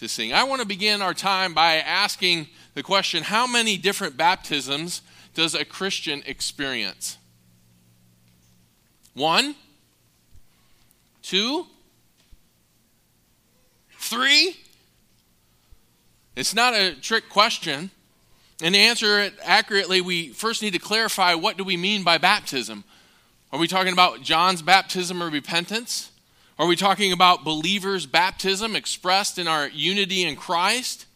to sing. I want to begin our time by asking the question how many different baptisms does a Christian experience? One? Two? Three? It's not a trick question. And to answer it accurately, we first need to clarify what do we mean by baptism? Are we talking about John's baptism of repentance? Are we talking about believers' baptism expressed in our unity in Christ?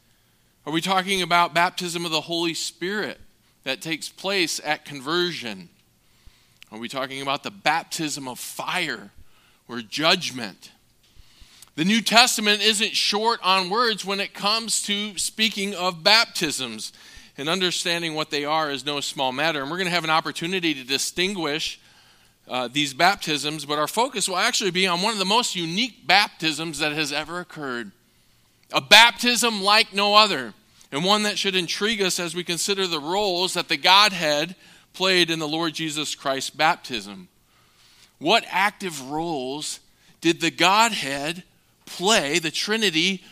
Are we talking about baptism of the Holy Spirit that takes place at conversion? Are we talking about the baptism of fire or judgment? The New Testament isn't short on words when it comes to speaking of baptisms and understanding what they are is no small matter. And we're going to have an opportunity to distinguish uh, these baptisms, but our focus will actually be on one of the most unique baptisms that has ever occurred. A baptism like no other, and one that should intrigue us as we consider the roles that the Godhead played in the Lord Jesus Christ's baptism. What active roles did the Godhead play, the Trinity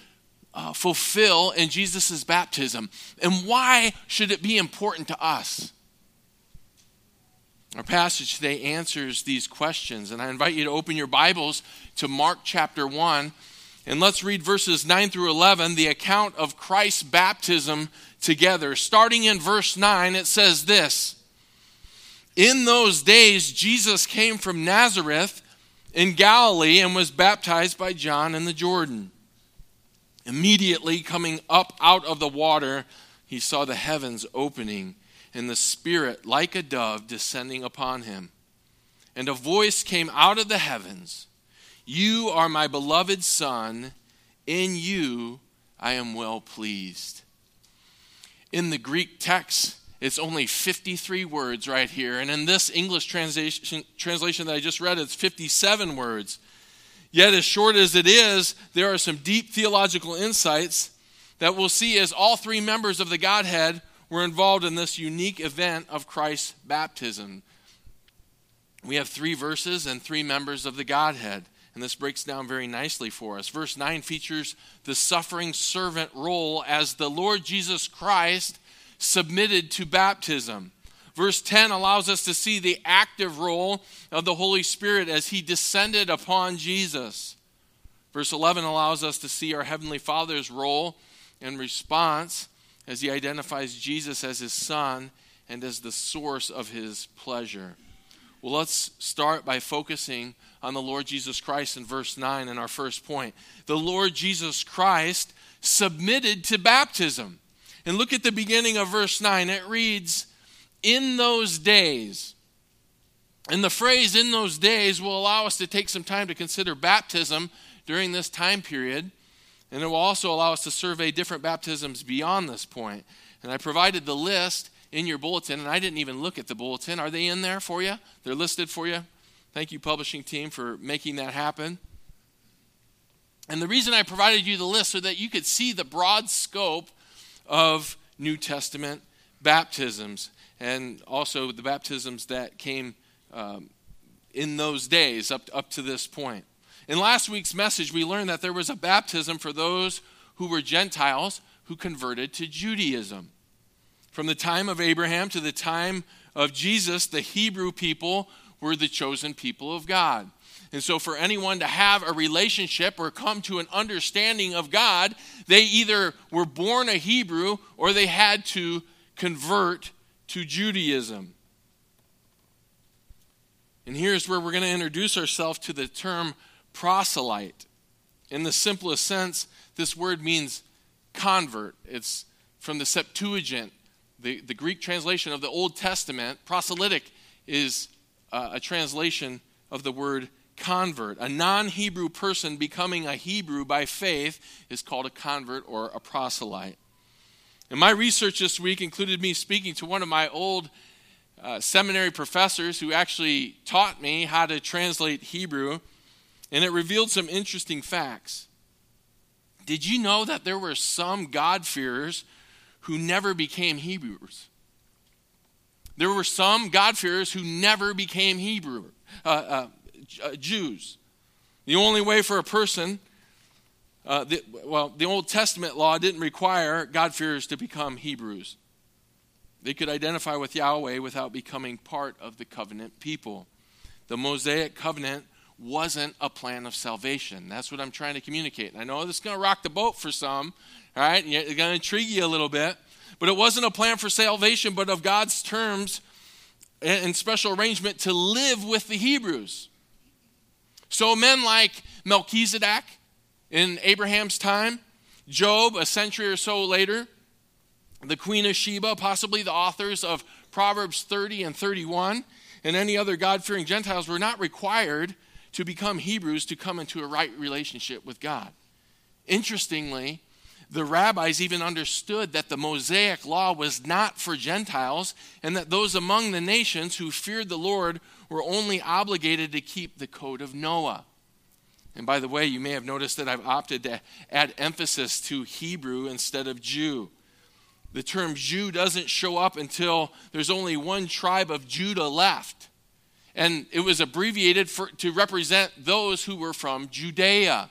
uh, fulfill in Jesus' baptism? And why should it be important to us? Our passage today answers these questions, and I invite you to open your Bibles to Mark chapter 1, and let's read verses 9 through 11, the account of Christ's baptism together. Starting in verse 9, it says this In those days, Jesus came from Nazareth in Galilee and was baptized by John in the Jordan. Immediately coming up out of the water, he saw the heavens opening and the Spirit, like a dove, descending upon him. And a voice came out of the heavens You are my beloved Son, in you I am well pleased. In the Greek text, it's only 53 words right here. And in this English translation, translation that I just read, it's 57 words. Yet, as short as it is, there are some deep theological insights that we'll see as all three members of the Godhead were involved in this unique event of Christ's baptism. We have three verses and three members of the Godhead, and this breaks down very nicely for us. Verse 9 features the suffering servant role as the Lord Jesus Christ submitted to baptism. Verse 10 allows us to see the active role of the Holy Spirit as he descended upon Jesus. Verse 11 allows us to see our Heavenly Father's role and response as he identifies Jesus as his Son and as the source of his pleasure. Well, let's start by focusing on the Lord Jesus Christ in verse 9 in our first point. The Lord Jesus Christ submitted to baptism. And look at the beginning of verse 9. It reads, in those days. And the phrase in those days will allow us to take some time to consider baptism during this time period. And it will also allow us to survey different baptisms beyond this point. And I provided the list in your bulletin, and I didn't even look at the bulletin. Are they in there for you? They're listed for you. Thank you, publishing team, for making that happen. And the reason I provided you the list so that you could see the broad scope of New Testament baptisms and also the baptisms that came um, in those days up, up to this point. In last week's message, we learned that there was a baptism for those who were Gentiles who converted to Judaism. From the time of Abraham to the time of Jesus, the Hebrew people were the chosen people of God. And so, for anyone to have a relationship or come to an understanding of God, they either were born a Hebrew or they had to convert to Judaism. And here's where we're going to introduce ourselves to the term proselyte. In the simplest sense, this word means convert. It's from the Septuagint, the, the Greek translation of the Old Testament. Proselytos is uh, a translation of the word convert. A non Hebrew person becoming a Hebrew by faith is called a convert or a proselyte. And my research this week included me speaking to one of my old uh, seminary professors who actually taught me how to translate Hebrew, and it revealed some interesting facts. Did you know that there were some God-fearers who never became Hebrews? There were some God-fearers who never became Hebrew, uh, uh, uh Jews. The only way for a person uh, the, well, the Old Testament law didn't require God-fearers to become Hebrews. They could identify with Yahweh without becoming part of the covenant people. The Mosaic covenant wasn't a plan of salvation. That's what I'm trying to communicate. I know this is going to rock the boat for some, all right? It's going to intrigue you a little bit. But it wasn't a plan for salvation, but of God's terms and special arrangement to live with the Hebrews. So men like Melchizedek in Abraham's time, Job a century or so later, the Queen of Sheba, possibly the authors of Proverbs 30 and 31, and any other God fearing Gentiles were not required to become Hebrews to come into a right relationship with God. Interestingly, the rabbis even understood that the Mosaic law was not for Gentiles and that those among the nations who feared the Lord were only obligated to keep the code of Noah. And by the way, you may have noticed that I've opted to add emphasis to Hebrew instead of Jew. The term Jew doesn't show up until there's only one tribe of Judah left. And it was abbreviated for, to represent those who were from Judea.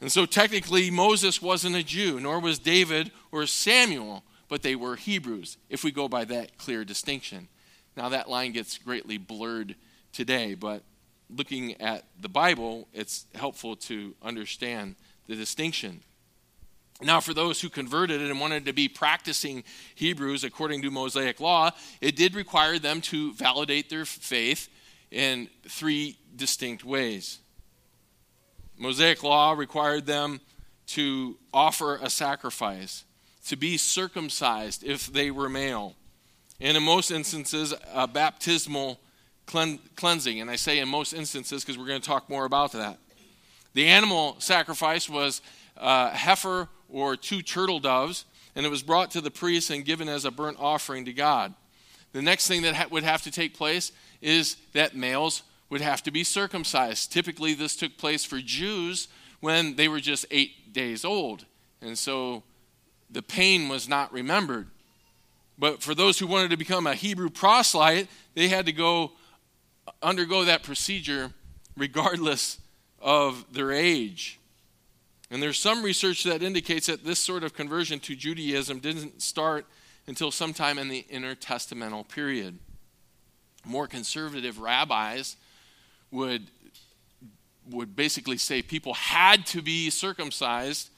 And so technically, Moses wasn't a Jew, nor was David or Samuel, but they were Hebrews, if we go by that clear distinction. Now, that line gets greatly blurred today, but looking at the Bible, it's helpful to understand the distinction. Now, for those who converted and wanted to be practicing Hebrews according to Mosaic law, it did require them to validate their faith in three distinct ways. Mosaic law required them to offer a sacrifice, to be circumcised if they were male, and in most instances, a baptismal cleansing. And I say in most instances because we're going to talk more about that. The animal sacrifice was a heifer or two turtle doves, and it was brought to the priest and given as a burnt offering to God. The next thing that ha- would have to take place is that males would have to be circumcised. Typically, this took place for Jews when they were just eight days old. And so the pain was not remembered. But for those who wanted to become a Hebrew proselyte, they had to go undergo that procedure regardless of their age. And there's some research that indicates that this sort of conversion to Judaism didn't start until sometime in the intertestamental period. More conservative rabbis would, would basically say people had to be circumcised,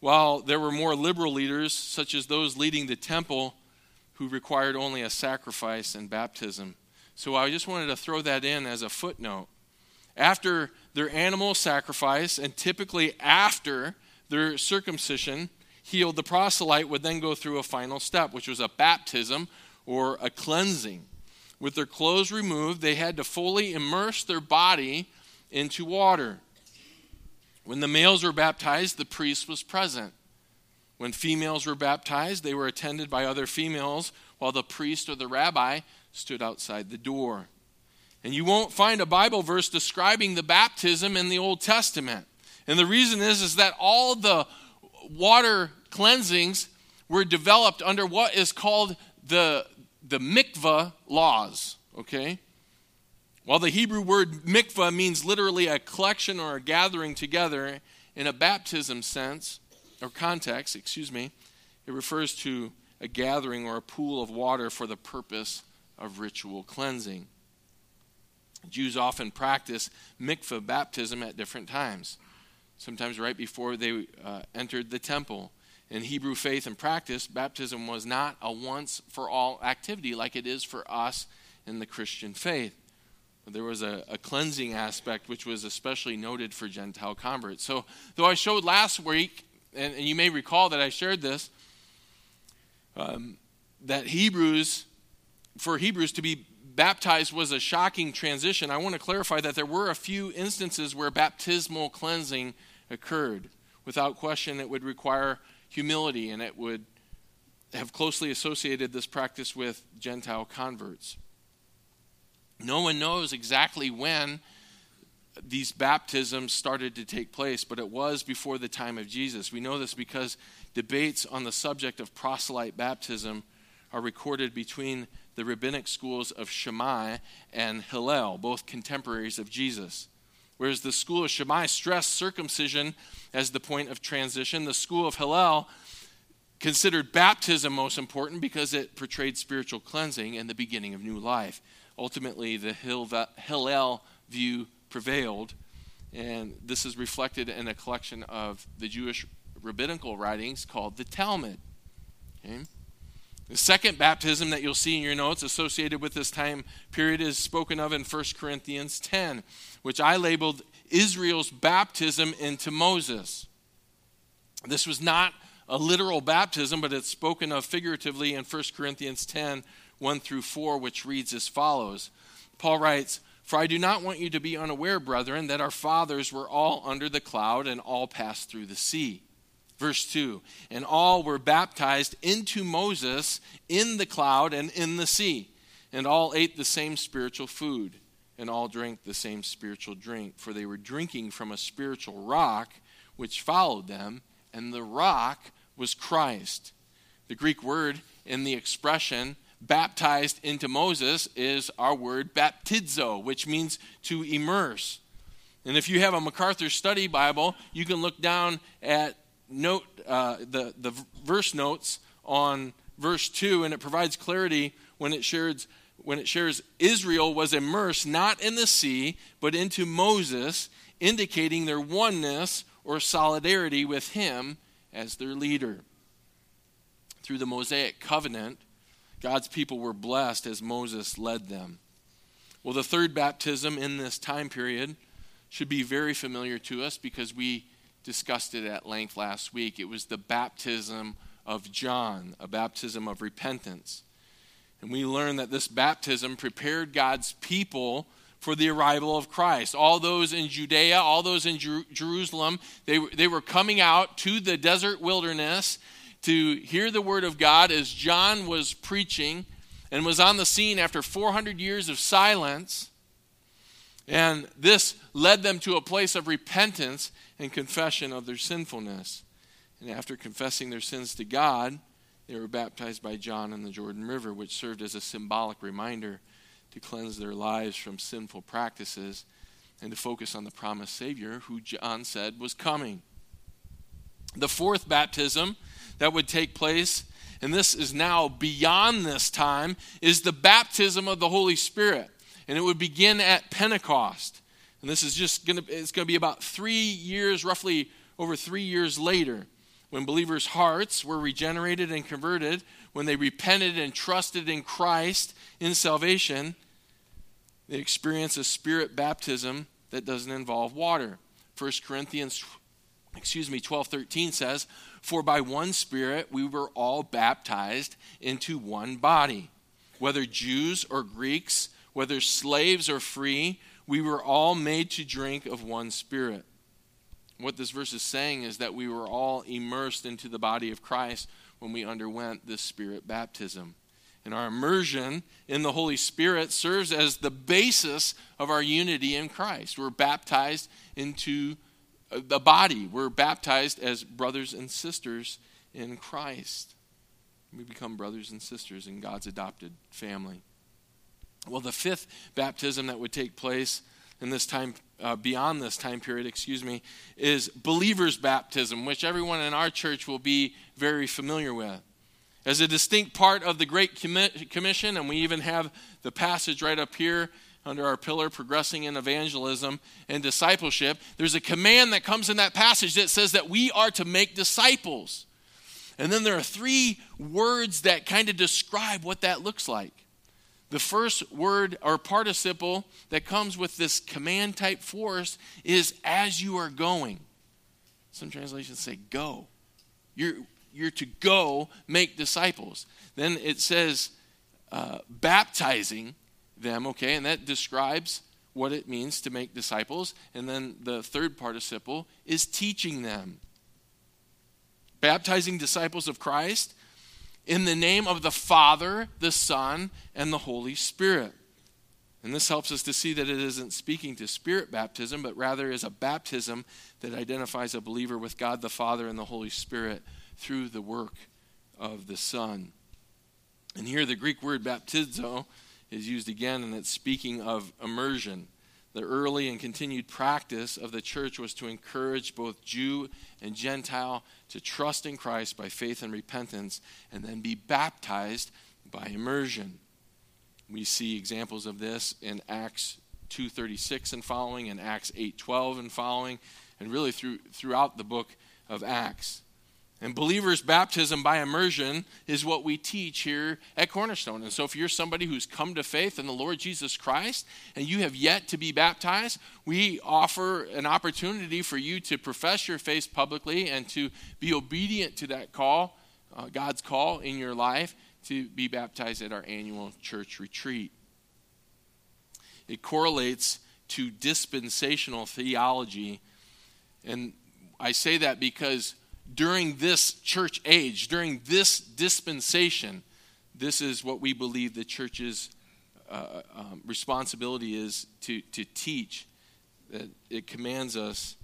while there were more liberal leaders, such as those leading the temple, who required only a sacrifice and baptism. So I just wanted to throw that in as a footnote. After their animal sacrifice, and typically after their circumcision, healed, the proselyte would then go through a final step, which was a baptism or a cleansing. With their clothes removed, they had to fully immerse their body into water. When the males were baptized, the priest was present. When females were baptized, they were attended by other females, while the priest or the rabbi stood outside the door. And you won't find a Bible verse describing the baptism in the Old Testament. And the reason is, is that all the water cleansings were developed under what is called the, the mikvah laws, okay? While the Hebrew word mikvah means literally a collection or a gathering together in a baptism sense or context, excuse me, it refers to a gathering or a pool of water for the purpose of ritual cleansing. Jews often practice mikvah baptism at different times, sometimes right before they uh, entered the temple in Hebrew faith and practice, baptism was not a once for all activity like it is for us in the Christian faith. There was a, a, cleansing aspect which was especially noted for Gentile converts. So, though I showed last week, and, and you may recall that I shared this, um, that Hebrews, for Hebrews to be baptized was a shocking transition, I want to clarify that there were a few instances where baptismal cleansing occurred. Without question, it would require humility, and it would have closely associated this practice with Gentile converts. No one knows exactly when these baptisms started to take place, but it was before the time of Jesus. We know this because debates on the subject of proselyte baptism are recorded between the rabbinic schools of Shammai and Hillel, both contemporaries of Jesus. Whereas the school of Shammai stressed circumcision as the point of transition, the school of Hillel considered baptism most important because it portrayed spiritual cleansing and the beginning of new life. Ultimately, the Hillel view prevailed, and this is reflected in a collection of the Jewish rabbinical writings called the Talmud. Okay? The second baptism that you'll see in your notes associated with this time period is spoken of in 1 Corinthians 10, which I labeled Israel's baptism into Moses. This was not a literal baptism, but it's spoken of figuratively in 1 Corinthians 10 1 through 4, which reads as follows Paul writes, For I do not want you to be unaware, brethren, that our fathers were all under the cloud and all passed through the sea Verse 2 And all were baptized into Moses in the cloud and in the sea, and all ate the same spiritual food, and all drank the same spiritual drink, for they were drinking from a spiritual rock which followed them, and the rock was Christ. The Greek word in the expression baptized into Moses is our word baptizo, which means to immerse. And if you have a MacArthur Study Bible, you can look down at note uh, the, the verse notes on verse 2 and it provides clarity when it shares when it shares Israel was immersed not in the sea but into Moses indicating their oneness or solidarity with him as their leader. Through the Mosaic covenant God's people were blessed as Moses led them. Well the third baptism in this time period should be very familiar to us because we discussed it at length last week. It was the baptism of John, a baptism of repentance. And we learned that this baptism prepared God's people for the arrival of Christ. All those in Judea, all those in Jer- Jerusalem, they, they were coming out to the desert wilderness to hear the word of God as John was preaching and was on the scene after 400 years of silence. And this led them to a place of repentance and confession of their sinfulness. And after confessing their sins to God, they were baptized by John in the Jordan River, which served as a symbolic reminder to cleanse their lives from sinful practices and to focus on the promised Savior who John said was coming. The fourth baptism that would take place, and this is now beyond this time, is the baptism of the Holy Spirit. And it would begin at Pentecost. And this is just going to, it's going to be about three years, roughly over three years later, when believers' hearts were regenerated and converted, when they repented and trusted in Christ in salvation, they experience a spirit baptism that doesn't involve water. 1 Corinthians excuse me 12:13 says, "For by one spirit we were all baptized into one body, whether Jews or Greeks, whether slaves or free, we were all made to drink of one spirit. What this verse is saying is that we were all immersed into the body of Christ when we underwent this spirit baptism. And our immersion in the Holy Spirit serves as the basis of our unity in Christ. We're baptized into uh, the body, we're baptized as brothers and sisters in Christ. We become brothers and sisters in God's adopted family. Well, the fifth baptism that would take place in this time, uh, beyond this time period, excuse me, is believer's baptism, which everyone in our church will be very familiar with. As a distinct part of the Great Commission, and we even have the passage right up here under our pillar, progressing in evangelism and discipleship, there's a command that comes in that passage that says that we are to make disciples. And then there are three words that kind of describe what that looks like. The first word or participle that comes with this command type force is as you are going. Some translations say go. You're, you're to go make disciples. Then it says uh, baptizing them, okay, and that describes what it means to make disciples. And then the third participle is teaching them. Baptizing disciples of Christ in the name of the Father, the Son, and the Holy Spirit. And this helps us to see that it isn't speaking to spirit baptism, but rather is a baptism that identifies a believer with God the Father and the Holy Spirit through the work of the Son. And here the Greek word baptizo is used again, and it's speaking of immersion. The early and continued practice of the church was to encourage both Jew and Gentile to trust in Christ by faith and repentance and then be baptized by immersion. We see examples of this in Acts 2:36 and following and Acts 8:12 and following and really through, throughout the book of Acts. And believers' baptism by immersion is what we teach here at Cornerstone. And so, if you're somebody who's come to faith in the Lord Jesus Christ and you have yet to be baptized, we offer an opportunity for you to profess your faith publicly and to be obedient to that call, uh, God's call in your life, to be baptized at our annual church retreat. It correlates to dispensational theology. And I say that because during this church age, during this dispensation, this is what we believe the church's uh, um, responsibility is to, to teach. That it commands us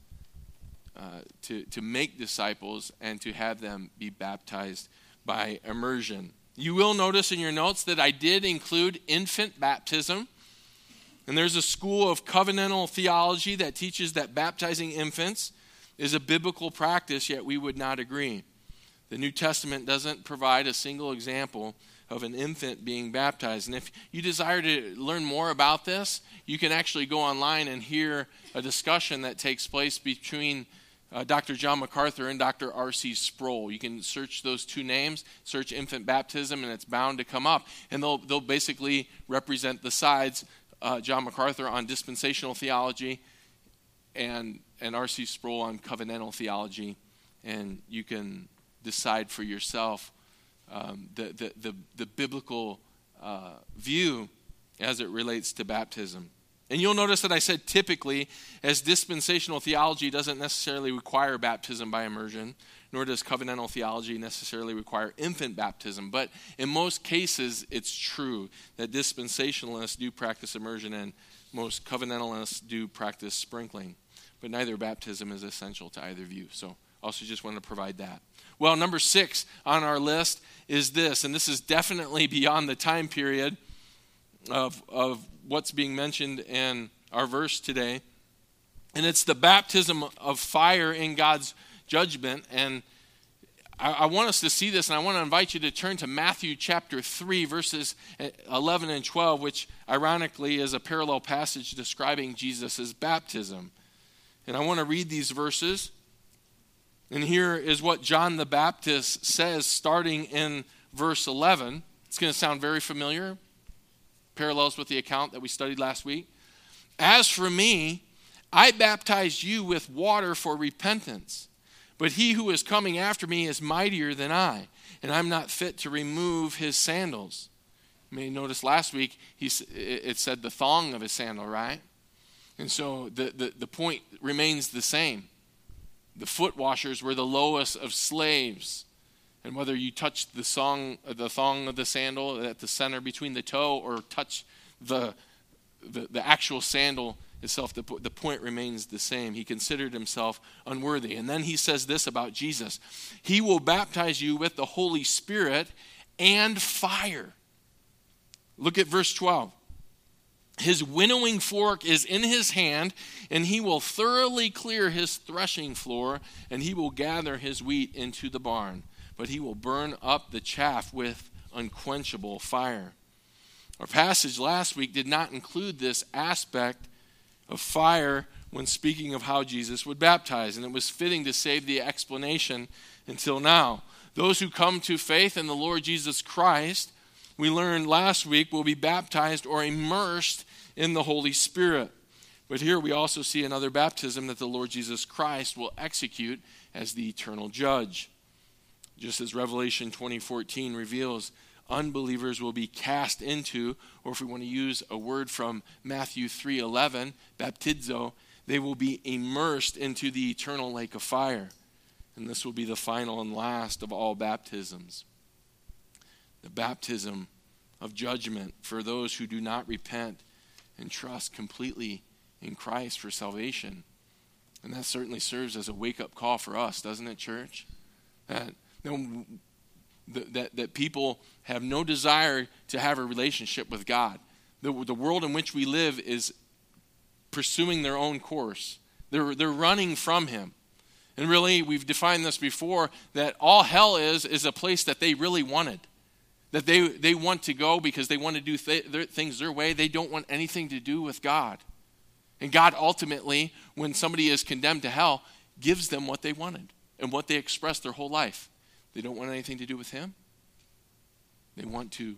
uh, to, to make disciples and to have them be baptized by immersion. You will notice in your notes that I did include infant baptism. And there's a school of covenantal theology that teaches that baptizing infants is a biblical practice, yet we would not agree. The New Testament doesn't provide a single example of an infant being baptized. And if you desire to learn more about this, you can actually go online and hear a discussion that takes place between uh, Dr. John MacArthur and Dr. R.C. Sproul. You can search those two names, search infant baptism, and it's bound to come up. And they'll, they'll basically represent the sides uh, John MacArthur on dispensational theology and and R.C. Sproul on covenantal theology, and you can decide for yourself um, the, the, the, the, biblical uh, view as it relates to baptism. And you'll notice that I said typically, as dispensational theology doesn't necessarily require baptism by immersion, nor does covenantal theology necessarily require infant baptism. But in most cases, it's true that dispensationalists do practice immersion and most covenantalists do practice sprinkling but neither baptism is essential to either view. So, also just wanted to provide that. Well, number six on our list is this, and this is definitely beyond the time period of, of what's being mentioned in our verse today. And it's the baptism of fire in God's judgment. And I, I, want us to see this, and I want to invite you to turn to Matthew chapter 3, verses eh, 11 and 12, which ironically is a parallel passage describing Jesus' baptism. And I want to read these verses. And here is what John the Baptist says starting in verse 11. It's going to sound very familiar, parallels with the account that we studied last week. As for me, I baptize you with water for repentance, but he who is coming after me is mightier than I, and I'm not fit to remove his sandals. You may notice last week he, it said the thong of his sandal, right? And so the, the, the point remains the same. The foot washers were the lowest of slaves. And whether you touch the, song, the thong of the sandal at the center between the toe or touch the, the, the actual sandal itself, the, the point remains the same. He considered himself unworthy. And then he says this about Jesus He will baptize you with the Holy Spirit and fire. Look at verse 12. His winnowing fork is in his hand, and he will thoroughly clear his threshing floor, and he will gather his wheat into the barn. But he will burn up the chaff with unquenchable fire. Our passage last week did not include this aspect of fire when speaking of how Jesus would baptize, and it was fitting to save the explanation until now. Those who come to faith in the Lord Jesus Christ we learned last week, will be baptized or immersed in the Holy Spirit. But here we also see another baptism that the Lord Jesus Christ will execute as the eternal judge. Just as Revelation 20:14 reveals, unbelievers will be cast into, or if we want to use a word from Matthew 3:11, baptizo, they will be immersed into the eternal lake of fire. And this will be the final and last of all baptisms the baptism of judgment for those who do not repent and trust completely in Christ for salvation. And that certainly serves as a wake up call for us, doesn't it, church? That, that, that people have no desire to have a relationship with God. The, the world in which we live is pursuing their own course. They're, they're running from him. And really, we've defined this before that all hell is, is a place that they really wanted. That they, they want to go because they want to do th- their, things their way. They don't want anything to do with God. And God ultimately, when somebody is condemned to hell, gives them what they wanted and what they expressed their whole life. They don't want anything to do with Him. They want to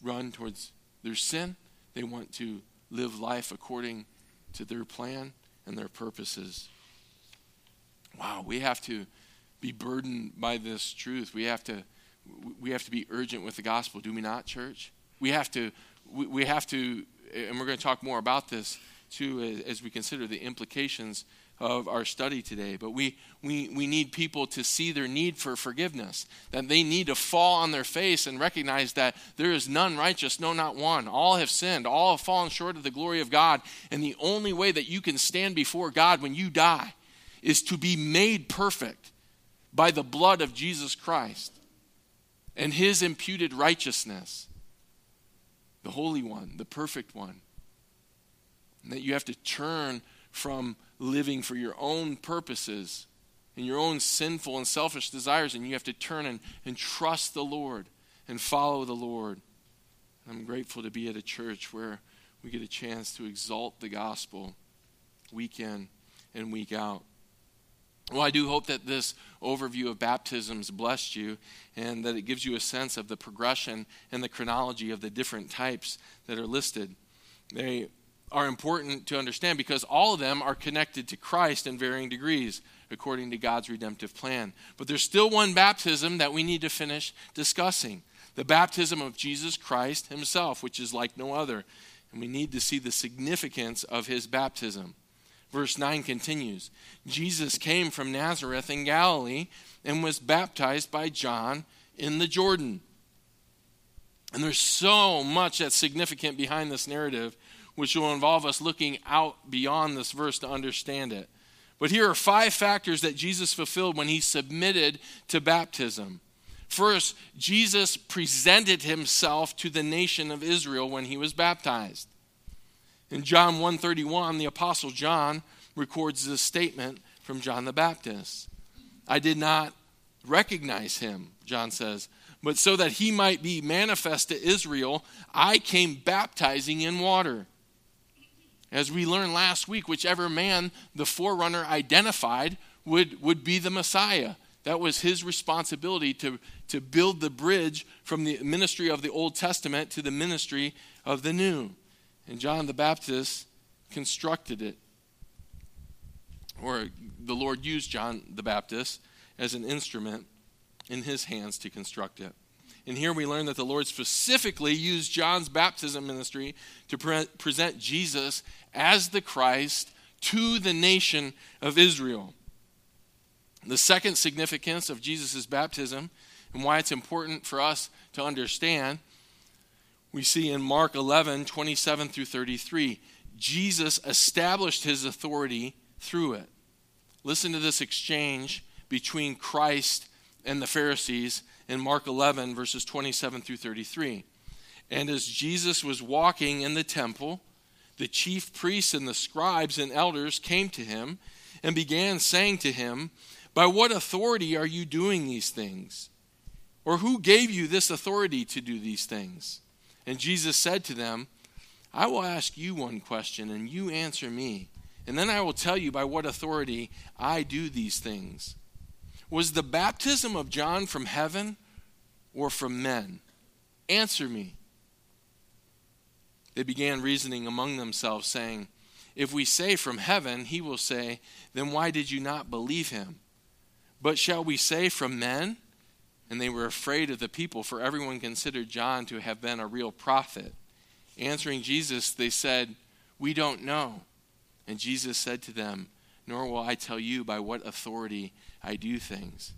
run towards their sin. They want to live life according to their plan and their purposes. Wow, we have to be burdened by this truth. We have to we have to be urgent with the gospel, do we not, church? We have to we have to and we're going to talk more about this too as we consider the implications of our study today. But we, we, we need people to see their need for forgiveness, that they need to fall on their face and recognize that there is none righteous, no, not one. All have sinned, all have fallen short of the glory of God. And the only way that you can stand before God when you die is to be made perfect by the blood of Jesus Christ and his imputed righteousness, the Holy One, the perfect one. And that you have to turn from living for your own purposes and your own sinful and selfish desires, and you have to turn and, and trust the Lord and follow the Lord. I'm grateful to be at a church where we get a chance to exalt the gospel week in and week out. Well, I do hope that this overview of baptisms blessed you and that it gives you a sense of the progression and the chronology of the different types that are listed. They are important to understand because all of them are connected to Christ in varying degrees according to God's redemptive plan. But there's still one baptism that we need to finish discussing the baptism of Jesus Christ himself, which is like no other. And we need to see the significance of his baptism. Verse 9 continues Jesus came from Nazareth in Galilee and was baptized by John in the Jordan. And there's so much that's significant behind this narrative, which will involve us looking out beyond this verse to understand it. But here are five factors that Jesus fulfilled when he submitted to baptism. First, Jesus presented himself to the nation of Israel when he was baptized. In John 1:31, the apostle John records this statement from John the Baptist. I did not recognize him, John says, but so that he might be manifest to Israel, I came baptizing in water. As we learned last week, whichever man the forerunner identified would, would be the Messiah. That was his responsibility to, to build the bridge from the ministry of the Old Testament to the ministry of the New. And John the Baptist constructed it. Or the Lord used John the Baptist as an instrument in his hands to construct it. And here we learn that the Lord specifically used John's baptism ministry to pre- present Jesus as the Christ to the nation of Israel. The second significance of Jesus' baptism and why it's important for us to understand we see in Mark 11, 27 through 33. Jesus established his authority through it. Listen to this exchange between Christ and the Pharisees in Mark 11, verses 27 through 33. And as Jesus was walking in the temple, the chief priests and the scribes and elders came to him and began saying to him, By what authority are you doing these things? Or who gave you this authority to do these things? And Jesus said to them, I will ask you one question, and you answer me. And then I will tell you by what authority I do these things. Was the baptism of John from heaven or from men? Answer me. They began reasoning among themselves, saying, If we say from heaven, he will say, Then why did you not believe him? But shall we say from men? And they were afraid of the people, for everyone considered John to have been a real prophet. Answering Jesus, they said, We don't know. And Jesus said to them, Nor will I tell you by what authority I do things.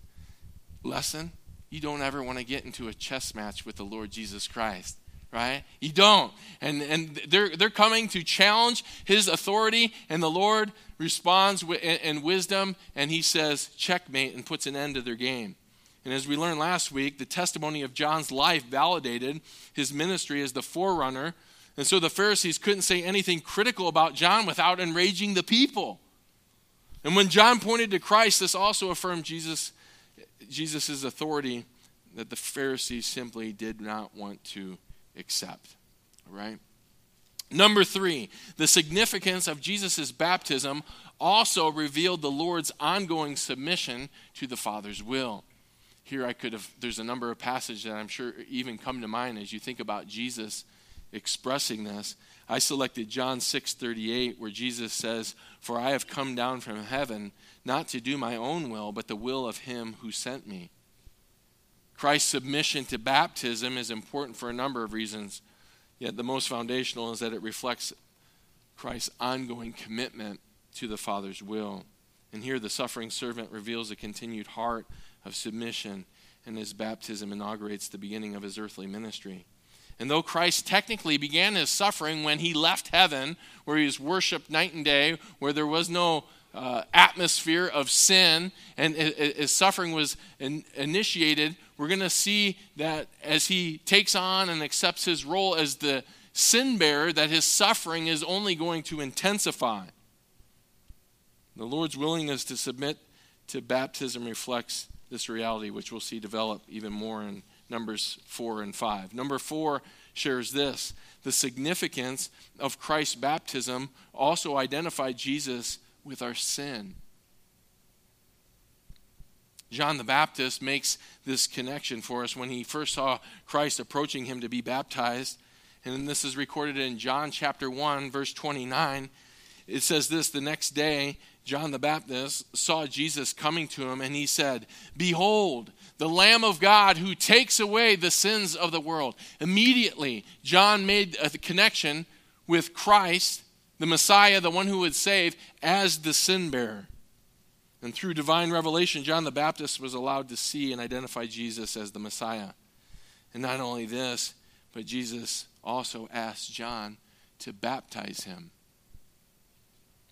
Lesson? You don't ever want to get into a chess match with the Lord Jesus Christ right? You don't. And, and they're, they're coming to challenge his authority, and the Lord responds in, in wisdom, and he says, checkmate, and puts an end to their game. And as we learned last week, the testimony of John's life validated his ministry as the forerunner And so the Pharisees couldn't say anything critical about John without enraging the people. And when John pointed to Christ, this also affirmed Jesus Jesus' authority that the Pharisees simply did not want to accept. Right? Number three, the significance of Jesus' baptism also revealed the Lord's ongoing submission to the Father's will. Here I could have, there's a number of passages that I'm sure even come to mind as you think about Jesus expressing this. I selected John 6:38 where Jesus says, "For I have come down from heaven not to do my own will, but the will of him who sent me." Christ's submission to baptism is important for a number of reasons. Yet the most foundational is that it reflects Christ's ongoing commitment to the Father's will. And here the suffering servant reveals a continued heart of submission, and his baptism inaugurates the beginning of his earthly ministry. And though Christ technically began his suffering when he left heaven, where he was worshiped night and day, where there was no uh, atmosphere of sin, and his suffering was in, initiated, we're going to see that as he takes on and accepts his role as the sin bearer, that his suffering is only going to intensify. The Lord's willingness to submit to baptism reflects this reality, which we'll see develop even more in Numbers 4 and 5. Number 4 shares this the significance of Christ's baptism also identified Jesus with our sin. John the Baptist makes this connection for us when he first saw Christ approaching him to be baptized. And this is recorded in John chapter 1, verse 29. It says this The next day, John the Baptist saw Jesus coming to him, and he said, Behold, the Lamb of God who takes away the sins of the world. Immediately, John made a connection with Christ, the Messiah, the one who would save, as the sin bearer. And through divine revelation, John the Baptist was allowed to see and identify Jesus as the Messiah. And not only this, but Jesus also asked John to baptize him.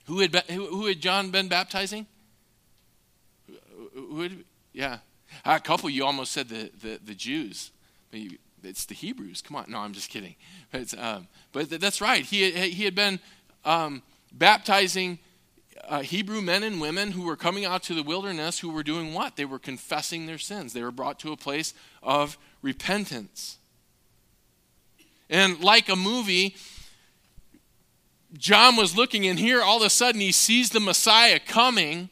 Who had, who had John been baptizing? Who had, yeah. A couple you almost said the, the, the Jews. It's the Hebrews. Come on. No, I'm just kidding. But, um, but that's right. He, he had been um, baptizing uh, Hebrew men and women who were coming out to the wilderness who were doing what? They were confessing their sins. They were brought to a place of repentance. And like a movie, John was looking, and here all of a sudden he sees the Messiah coming,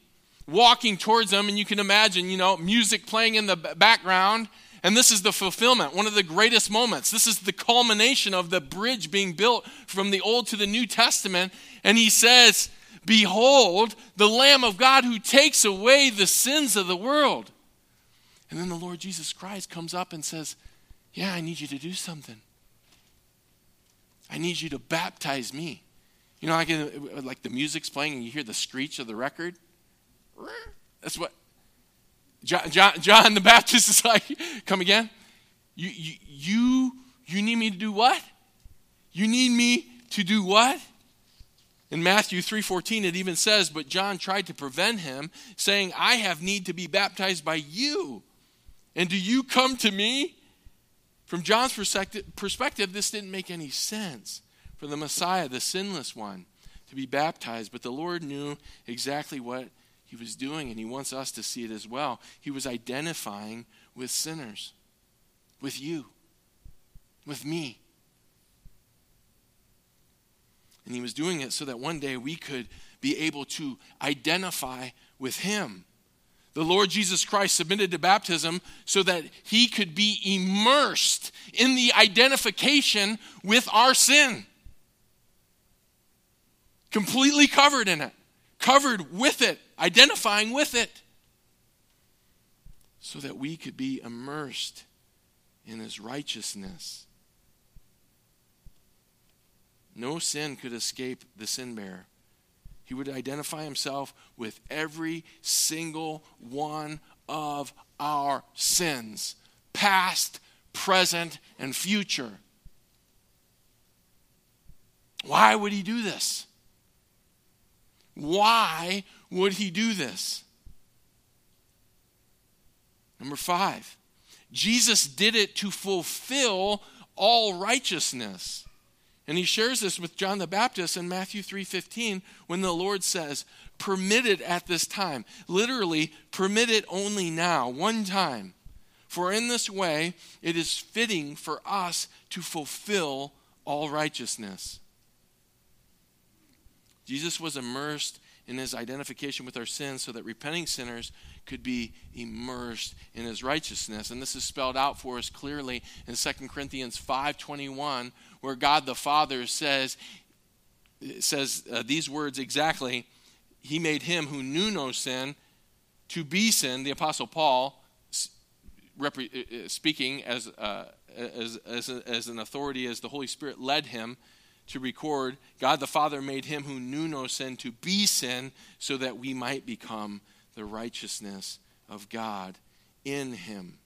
walking towards him, and you can imagine, you know, music playing in the background. And this is the fulfillment, one of the greatest moments. This is the culmination of the bridge being built from the Old to the New Testament. And he says, Behold, the Lamb of God who takes away the sins of the world. And then the Lord Jesus Christ comes up and says, Yeah, I need you to do something. I need you to baptize me. You know, like, like the music's playing and you hear the screech of the record? That's what John, John, John the Baptist is like, come again? You, you, you, you need me to do what? You need me to do what? In Matthew 3:14 it even says, "But John tried to prevent him, saying, I have need to be baptized by you. And do you come to me?" From John's perspective, this didn't make any sense for the Messiah, the sinless one, to be baptized, but the Lord knew exactly what he was doing, and he wants us to see it as well. He was identifying with sinners, with you, with me. And he was doing it so that one day we could be able to identify with him. The Lord Jesus Christ submitted to baptism so that he could be immersed in the identification with our sin. Completely covered in it, covered with it, identifying with it. So that we could be immersed in his righteousness. No sin could escape the sin bearer. He would identify himself with every single one of our sins, past, present, and future. Why would he do this? Why would he do this? Number five, Jesus did it to fulfill all righteousness. And he shares this with John the Baptist in Matthew 3:15 when the Lord says, "Permit it at this time." Literally, permit it only now, one time. For in this way it is fitting for us to fulfill all righteousness. Jesus was immersed in his identification with our sins so that repenting sinners could be immersed in his righteousness. And this is spelled out for us clearly in 2 corinthians 5.21 where god the father says says uh, these words exactly he made him who knew no sin to be sin. The apostle paul repre- uh, uh, speaking as, uh, as, as, as an authority as the holy spirit led him to record God the Father made him who knew no sin to be sin so that we might become the righteousness of God in him.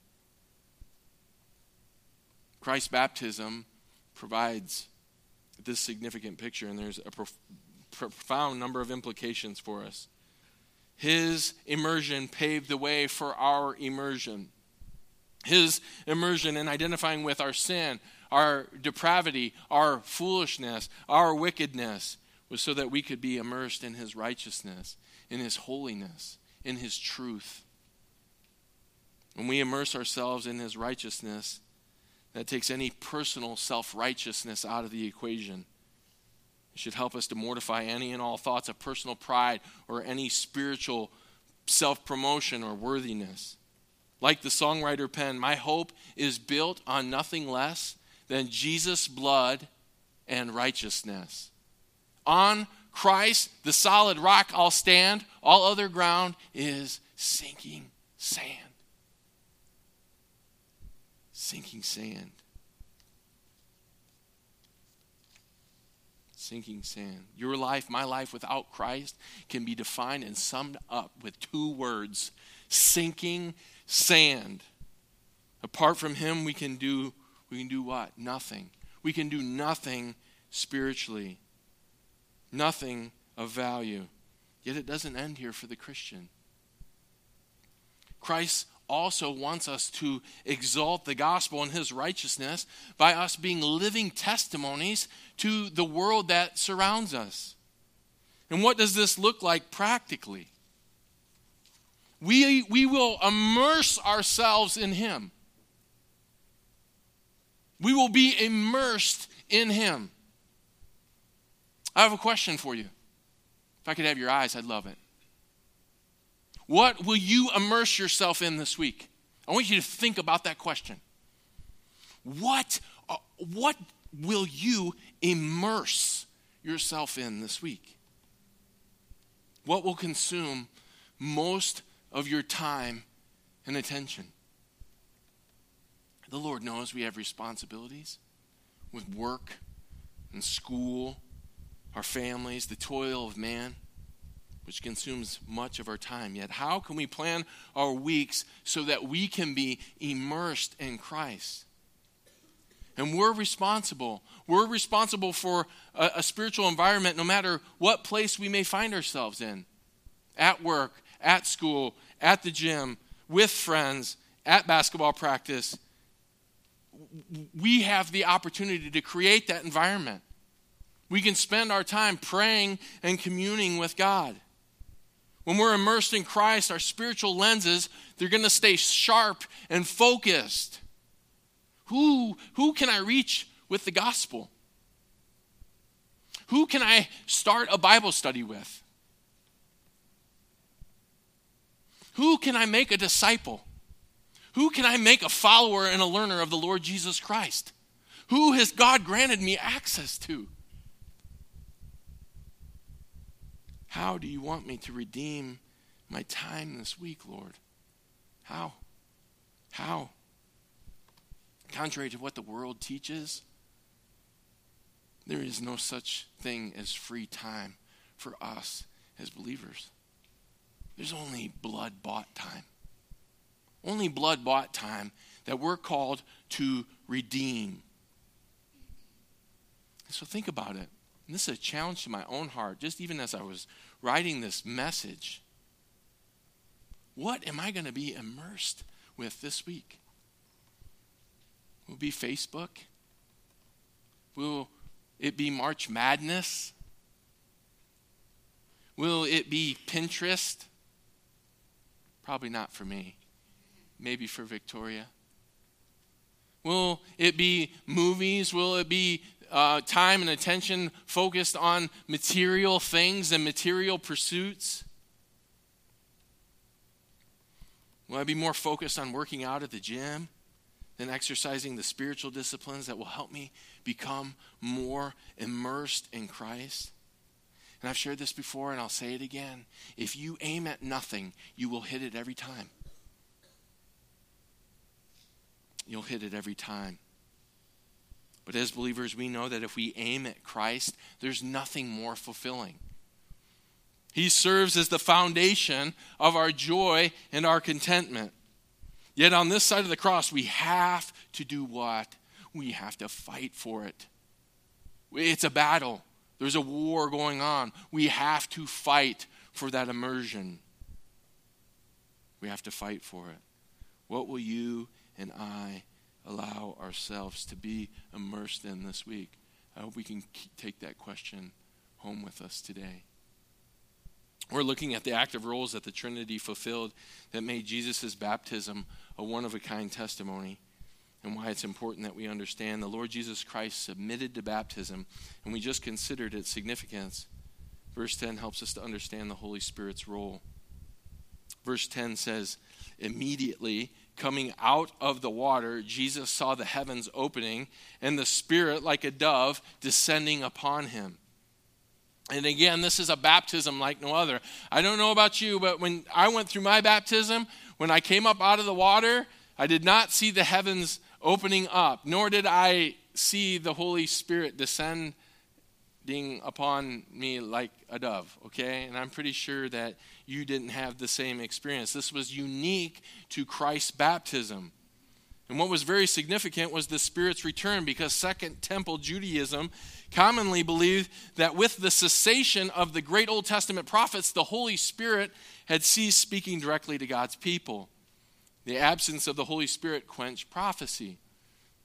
Christ's baptism provides this significant picture, and there's a prof- profound number of implications for us. His immersion paved the way for our immersion. His immersion in identifying with our sin, our depravity, our foolishness, our wickedness was so that we could be immersed in His righteousness, in His holiness, in His truth. When we immerse ourselves in His righteousness, that takes any personal self righteousness out of the equation. It should help us to mortify any and all thoughts of personal pride or any spiritual self promotion or worthiness. Like the songwriter penned, my hope is built on nothing less than Jesus' blood and righteousness. On Christ, the solid rock, I'll stand. All other ground is sinking sand. Sinking sand. Sinking sand. Your life, my life without Christ, can be defined and summed up with two words sinking sand. Apart from Him, we can do we can do what? Nothing. We can do nothing spiritually, nothing of value. Yet it doesn't end here for the Christian. Christ also wants us to exalt the gospel and his righteousness by us being living testimonies to the world that surrounds us. And what does this look like practically? We, we will immerse ourselves in him. We will be immersed in Him. I have a question for you. If I could have your eyes, I'd love it. What will you immerse yourself in this week? I want you to think about that question. What, uh, what will you immerse yourself in this week? What will consume most of your time and attention? The Lord knows we have responsibilities with work and school, our families, the toil of man, which consumes much of our time. Yet, how can we plan our weeks so that we can be immersed in Christ? And we're responsible. We're responsible for a, a, spiritual environment no matter what place we may find ourselves in at work, at school, at the gym, with friends, at basketball practice, we have the opportunity to create that environment. We can spend our time praying and communing with God. When we're immersed in Christ, our spiritual lenses, they're going to stay sharp and focused. Who, who can I reach with the gospel? Who can I start a Bible study with? Who can I make a disciple? Who can I make a follower and a learner of the Lord Jesus Christ? Who has God granted me access to? How do you want me to redeem my time this week, Lord? How? How? Contrary to what the world teaches, there is no such thing as free time for us as believers. There's only blood bought time only blood bought time that we're called to redeem. So think about it. And this is a challenge to my own heart, just even as I was writing this message. What am I going to be immersed with this week? Will it be Facebook? Will it be March Madness? Will it be Pinterest? Probably not for me. Maybe for Victoria. Will it be movies? Will it be uh, time and attention focused on material things and material pursuits? Will I be more focused on working out at the gym than exercising the spiritual disciplines that will help me become more immersed in Christ? And I've shared this before and I'll say it again. If you aim at nothing, you will hit it every time. You'll hit it every time. But as believers, we know that if we aim at Christ, there's nothing more fulfilling. He serves as the foundation of our joy and our contentment. Yet on this side of the cross, we have to do what? We have to fight for it. It's a battle, there's a war going on. We have to fight for that immersion. We have to fight for it. What will you and I allow ourselves to be immersed in this week? I hope we can take that question home with us today. We're looking at the active roles that the Trinity fulfilled that made Jesus' baptism a one of a kind testimony and why it's important that we understand the Lord Jesus Christ submitted to baptism, and we just considered its significance. Verse 10 helps us to understand the Holy Spirit's role. Verse 10 says, Immediately coming out of the water, Jesus saw the heavens opening and the Spirit like a dove descending upon him. And again, this is a baptism like no other. I don't know about you, but when I went through my baptism, when I came up out of the water, I did not see the heavens opening up, nor did I see the Holy Spirit descending upon me like a dove, okay? And I'm pretty sure that you didn't have the same experience. This was unique to Christ's baptism. And what was very significant was the Spirit's return because Second Temple Judaism commonly believed that with the cessation of the great Old Testament prophets, the Holy Spirit had ceased speaking directly to God's people. The absence of the Holy Spirit quenched prophecy,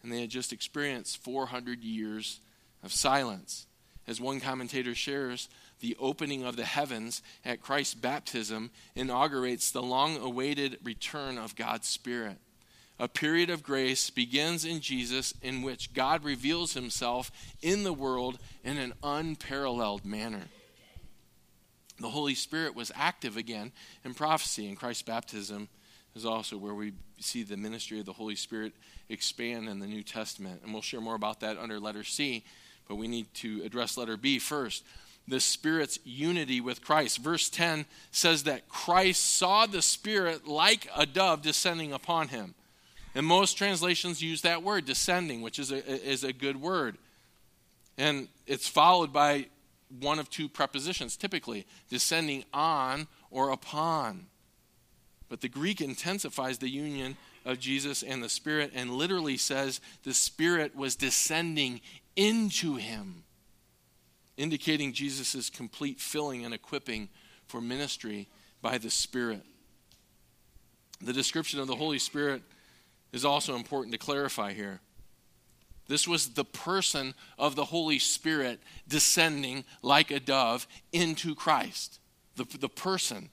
and they had just experienced 400 years of silence. As one commentator shares, the opening of the heavens at Christ's baptism inaugurates the long awaited return of God's Spirit a period of grace begins in Jesus in which God reveals himself in the world in an unparalleled manner. The Holy Spirit was active again in prophecy, and Christ's baptism is also where we see the ministry of the Holy Spirit expand in the New Testament. And we'll share more about that under letter C, but we need to address letter B first. The Spirit's unity with Christ. Verse 10 says that Christ saw the Spirit like a dove descending upon him. And most translations use that word, descending, which is a, is a good word. And it's followed by one of two prepositions, typically descending on or upon. But the Greek intensifies the union of Jesus and the Spirit and literally says the Spirit was descending into him, indicating Jesus' complete filling and equipping for ministry by the Spirit. The description of the Holy Spirit is also important to clarify here. This was the person of the Holy Spirit descending like a dove into Christ. The, the person.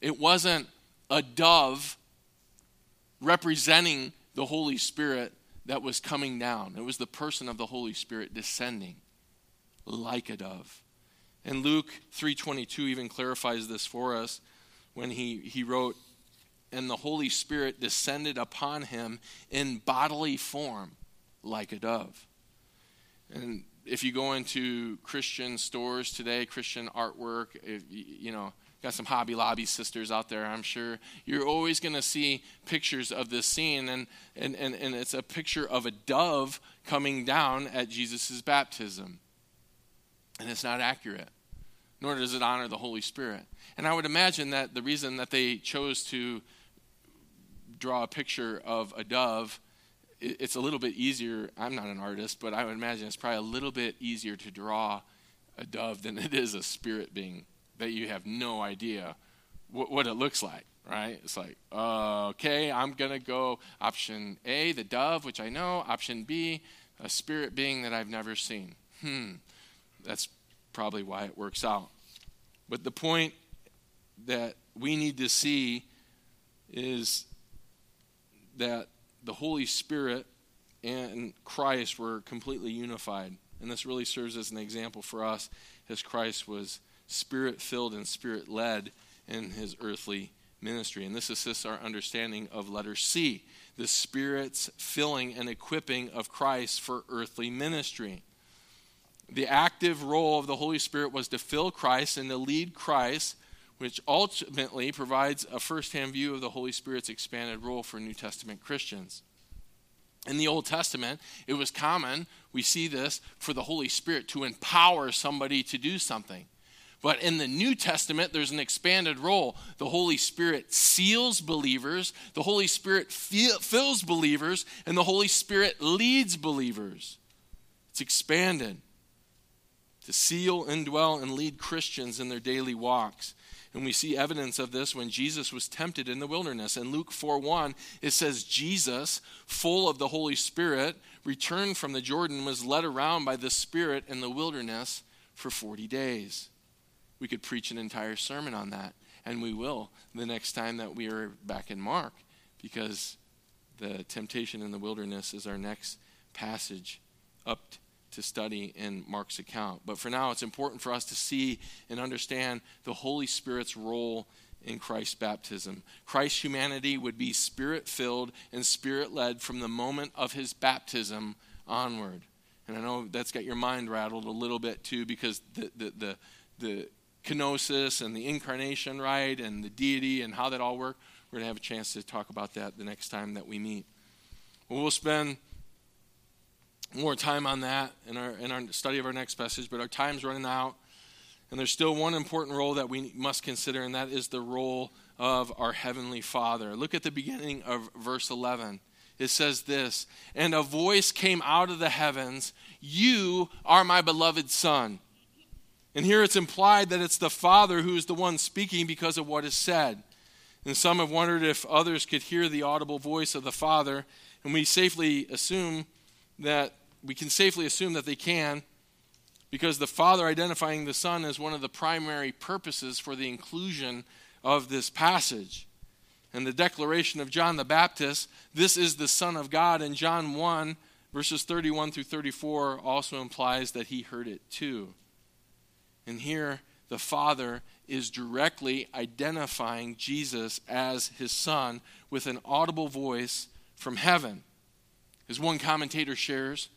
It wasn't a dove representing the Holy Spirit that was coming down. It was the person of the Holy Spirit descending like a dove. And Luke 3:22 even clarifies this for us when he, he wrote and the Holy Spirit descended upon him in bodily form like a dove. And if you go into Christian stores today, Christian artwork, if, you know, got some Hobby Lobby sisters out there, I'm sure, you're always going to see pictures of this scene. And, and, and, and it's a picture of a dove coming down at Jesus' baptism. And it's not accurate, nor does it honor the Holy Spirit. And I would imagine that the reason that they chose to draw a picture of a dove, it's a little bit easier. I'm not an artist, but I would imagine it's probably a little bit easier to draw a dove than it is a spirit being that you have no idea what, what it looks like, right? It's like, uh, okay, I'm going to go option A, the dove, which I know, option B, a spirit being that I've never seen. Hmm, that's probably why it works out. But the point that we need to see is that the Holy Spirit and Christ were completely unified. And this really serves as an example for us as Christ was spirit filled and spirit led in his earthly ministry. And this assists our understanding of letter C, the Spirit's filling and equipping of Christ for earthly ministry. The active role of the Holy Spirit was to fill Christ and to lead Christ, which ultimately provides a firsthand view of the Holy Spirit's expanded role for New Testament Christians. In the Old Testament, it was common, we see this, for the Holy Spirit to empower somebody to do something. But in the New Testament, there's an expanded role. The Holy Spirit seals believers, the Holy Spirit fills believers, and the Holy Spirit leads believers. It's expanded to seal, indwell, and lead Christians in their daily walks. And we see evidence of this when Jesus was tempted in the wilderness. In Luke 4 1, it says, Jesus, full of the Holy Spirit, returned from the Jordan, was led around by the Spirit in the wilderness for 40 days. We could preach an entire sermon on that, and we will the next time that we are back in Mark, because the temptation in the wilderness is our next passage up to study in Mark's account. But for now, it's important for us to see and understand the Holy Spirit's role in Christ's baptism. Christ's humanity would be spirit filled and spirit led from the moment of his baptism onward. And I know that's got your mind rattled a little bit too, because the, the, the, the kenosis and the incarnation, right, and the deity and how that all work. We're going to have a chance to talk about that the next time that we meet. Well, we'll spend more time on that in our, in our study of our next passage, but our time's running out. And there's still one important role that we must consider, and that is the role of our Heavenly Father. Look at the beginning of verse 11. It says this And a voice came out of the heavens You are my beloved Son and here it's implied that it's the Father who is the one speaking because of what is said. And some have wondered if others could hear the audible voice of the Father, and we safely assume that we can safely assume that they can because the Father identifying the Son is one of the primary purposes for the inclusion of this passage. And the declaration of John the Baptist, this is the Son of God, in John 1, verses 31 through 34, also implies that he heard it too. And here, the Father is directly identifying Jesus as his Son with an audible voice from heaven. As one commentator shares,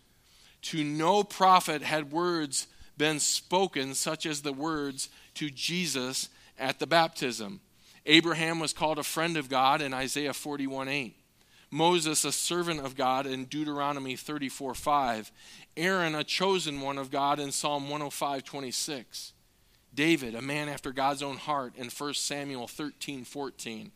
to no prophet had words been spoken such as the words to Jesus at the baptism. Abraham was called a friend of God in Isaiah 41 8. Moses, a servant of God in Deuteronomy 34 5. Aaron, a chosen one of God in Psalm 105 26. David, a man after God's own heart in 1 Samuel 13 14.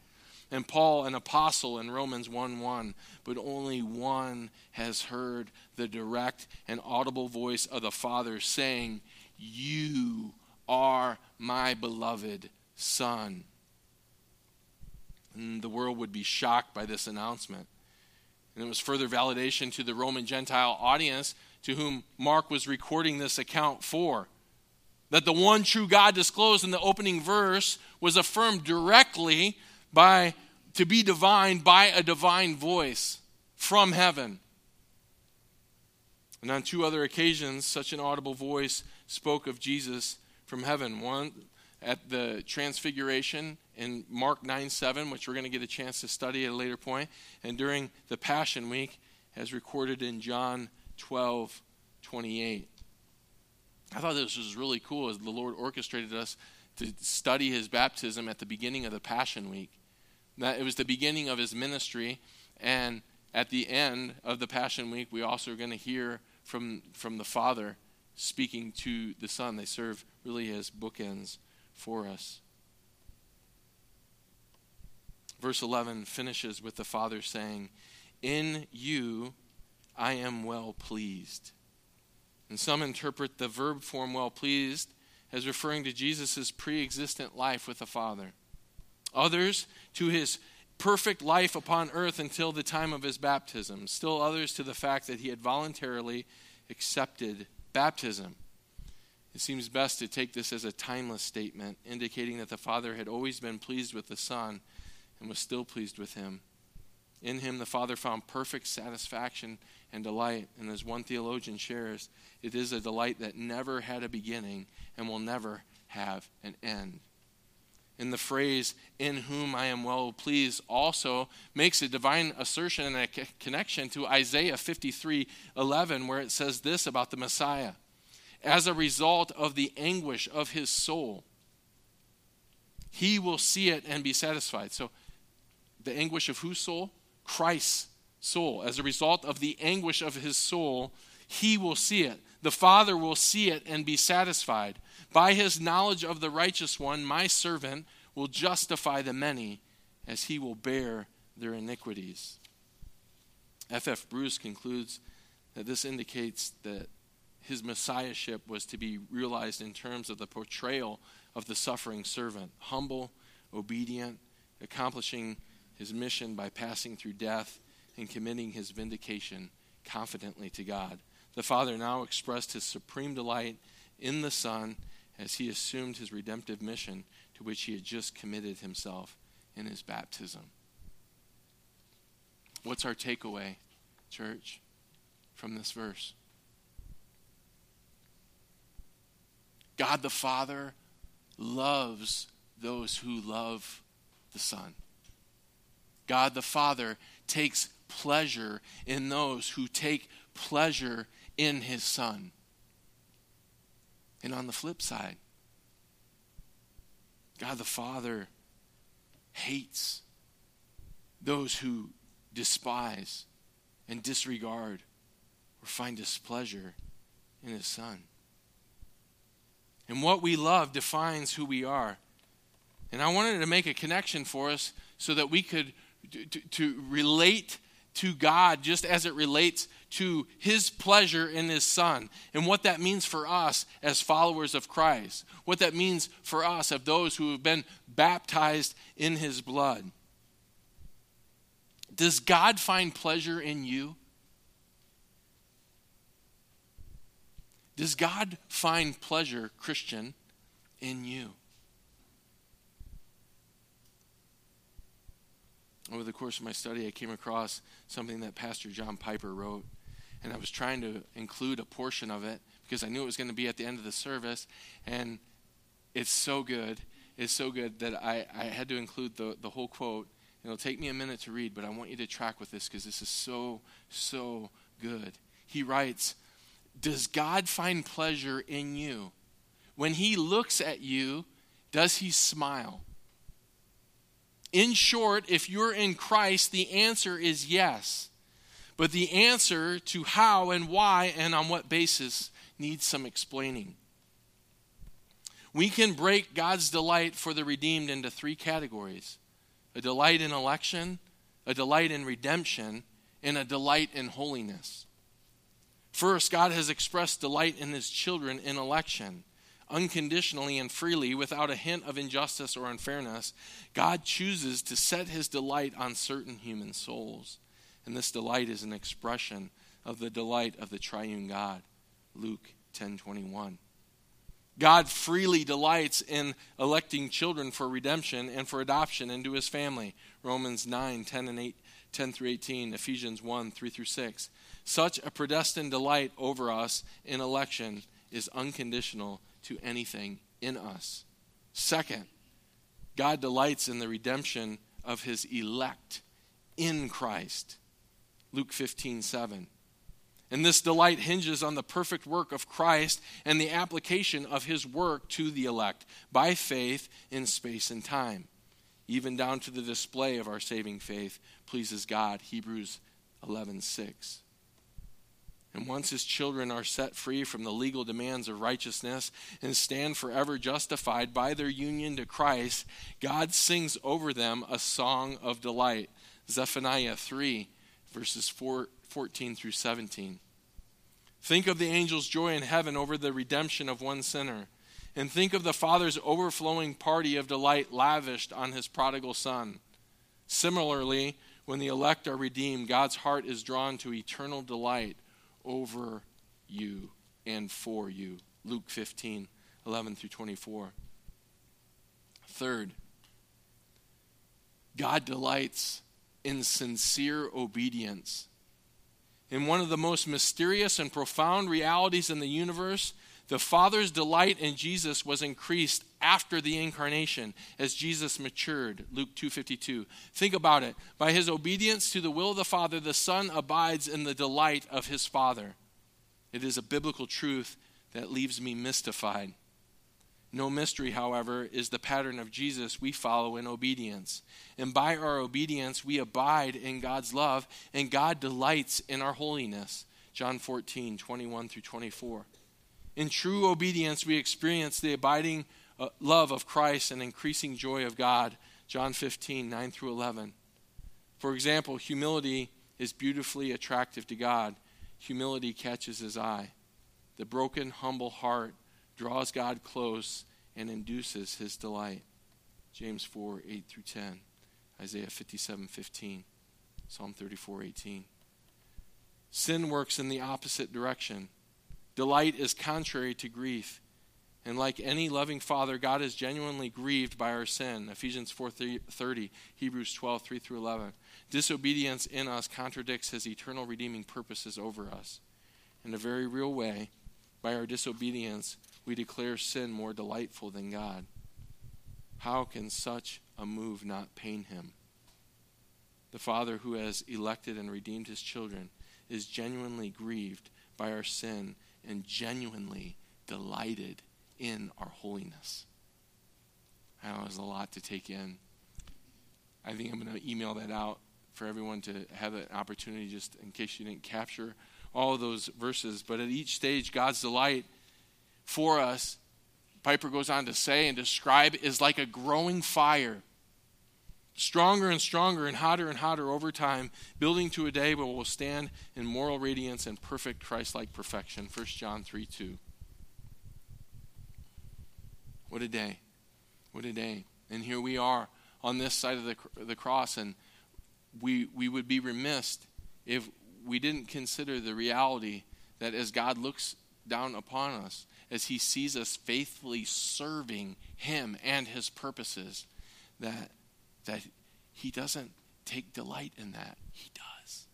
And Paul, an apostle in Romans 1 1. But only one has heard the direct and audible voice of the Father saying, You are my beloved Son. And the world would be shocked by this announcement. And it was further validation to the Roman Gentile audience to whom Mark was recording this account for. That the one true God disclosed in the opening verse was affirmed directly by to be divine by a divine voice from heaven. And on two other occasions, such an audible voice spoke of Jesus from heaven. One at the Transfiguration in Mark 9 7, which we're going to get a chance to study at a later point, and during the Passion Week, as recorded in John 12 28. I thought this was really cool as the Lord orchestrated us to study his baptism at the beginning of the Passion Week. That it was the beginning of his ministry, and at the end of the Passion Week, we also are going to hear from, from the Father speaking to the Son. They serve really as bookends for us. Verse 11 finishes with the Father saying, In you I am well pleased. And some interpret the verb form well pleased as referring to Jesus' pre existent life with the Father. Others to his perfect life upon earth until the time of his baptism. Still others to the fact that he had voluntarily accepted baptism. It seems best to take this as a timeless statement, indicating that the Father had always been pleased with the Son and was still pleased with him. In him, the Father found perfect satisfaction and delight. And as one theologian shares, it is a delight that never had a beginning and will never have an end. In the phrase, in whom I am well pleased, also makes a divine assertion and a connection to Isaiah 53 11, where it says this about the Messiah. As a result of the anguish of his soul, he will see it and be satisfied. So, the anguish of whose soul? Christ's soul. As a result of the anguish of his soul, he will see it. The Father will see it and be satisfied. By his knowledge of the righteous one, my servant will justify the many as he will bear their iniquities. F. F. Bruce concludes that this indicates that his messiahship was to be realized in terms of the portrayal of the suffering servant humble, obedient, accomplishing his mission by passing through death and committing his vindication confidently to God. The Father now expressed his supreme delight in the Son as he assumed his redemptive mission to which he had just committed himself in his baptism. What's our takeaway, church, from this verse? God the Father loves those who love the Son. God the Father takes pleasure in those who take pleasure in his Son. And on the flip side, God the Father hates those who despise and disregard or find displeasure in his Son. And what we love defines who we are. And I wanted to make a connection for us so that we could to, to relate to God just as it relates to his pleasure in his son and what that means for us as followers of Christ, what that means for us of those who have been baptized in his blood. Does God find pleasure in you? Does God find pleasure, Christian, in you? over the course of my study, I came across something that Pastor John Piper wrote, and I was trying to include a portion of it because I knew it was going to be at the end of the service, and it's so good. It's so good that I, I had to include the, the whole quote. It'll take me a minute to read, but I want you to track with this because this is so, so good. He writes, Does God find pleasure in you? When he looks at you, does he smile? In short, if you're in Christ, the answer is yes. But the answer to how and why and on what basis needs some explaining. We can break God's delight for the redeemed into three categories a delight in election, a delight in redemption, and a delight in holiness. First, God has expressed delight in his children in election unconditionally and freely without a hint of injustice or unfairness, God chooses to set his delight on certain human souls. And this delight is an expression of the delight of the triune God. Luke 10:21. God freely delights in electing children for redemption and for adoption into his family. Romans 9, 10 and 8, 10 through 18, Ephesians 1, 3 through 6. Such a predestined delight over us in election is unconditional to anything in us. Second, God delights in the redemption of his elect in Christ. Luke 15, 7. And this delight hinges on the perfect work of Christ and the application of his work to the elect by faith in space and time. Even down to the display of our saving faith pleases God. Hebrews 11, 6. And once his children are set free from the legal demands of righteousness and stand forever justified by their union to Christ, God sings over them a song of delight. Zephaniah 3, verses 4, 14 through 17. Think of the angel's joy in heaven over the redemption of one sinner. And think of the Father's overflowing party of delight lavished on his prodigal son. Similarly, when the elect are redeemed, God's heart is drawn to eternal delight over you and for you. Luke 15, 11 through 24. Third, God delights in sincere obedience. In one of the most mysterious and profound realities in the universe, the Father's delight in Jesus was increased after the incarnation as Jesus matured. Luke 2:52. Think about it. By his obedience to the will of the Father, the Son abides in the delight of his Father. It is a biblical truth that leaves me mystified. No mystery, however, is the pattern of Jesus we follow in obedience. And by our obedience, we abide in God's love, and God delights in our holiness. John 14, 21 through 24. In true obedience, we experience the abiding uh, love of Christ and increasing joy of God. John 15, 9 through 11. For example, humility is beautifully attractive to God. Humility catches his eye. The broken, humble heart draws God close and induces his delight. James 4, 8 through 10. Isaiah 57, 15. Psalm 34, 18. Sin works in the opposite direction. Delight is contrary to grief. And like any loving father, God is genuinely grieved by our sin. Ephesians 4:30, Hebrews 12, 3 through 11. Disobedience in us contradicts his eternal redeeming purposes over us. In a very real way, by our disobedience, we declare sin more delightful than God. How can such a move not pain him? The Father who has elected and redeemed his children is genuinely grieved by our sin and genuinely delighted in our holiness. I know there's a lot to take in. I think I'm going to email that out for everyone to have an opportunity, just in case you didn't capture all those verses. But at each stage, God's delight for us, Piper goes on to say and describe, is like a growing fire. Stronger and stronger and hotter and hotter over time, building to a day where we'll stand in moral radiance and perfect Christ like perfection. 1 John 3 2. What a day. What a day. And here we are on this side of the, the cross, and we, we would be remiss if we didn't consider the reality that as God looks down upon us, as he sees us faithfully serving him and his purposes, that, that he doesn't take delight in that. He does.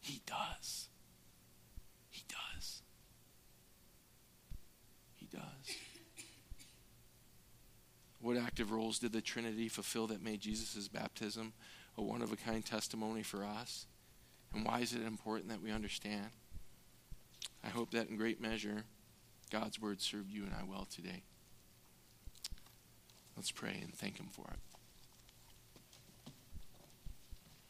He does. He does. He does. What active roles did the Trinity fulfill that made Jesus' baptism a one of a kind testimony for us? And why is it important that we understand? I hope that in great measure, God's word served you and I well today. Let's pray and thank Him for it.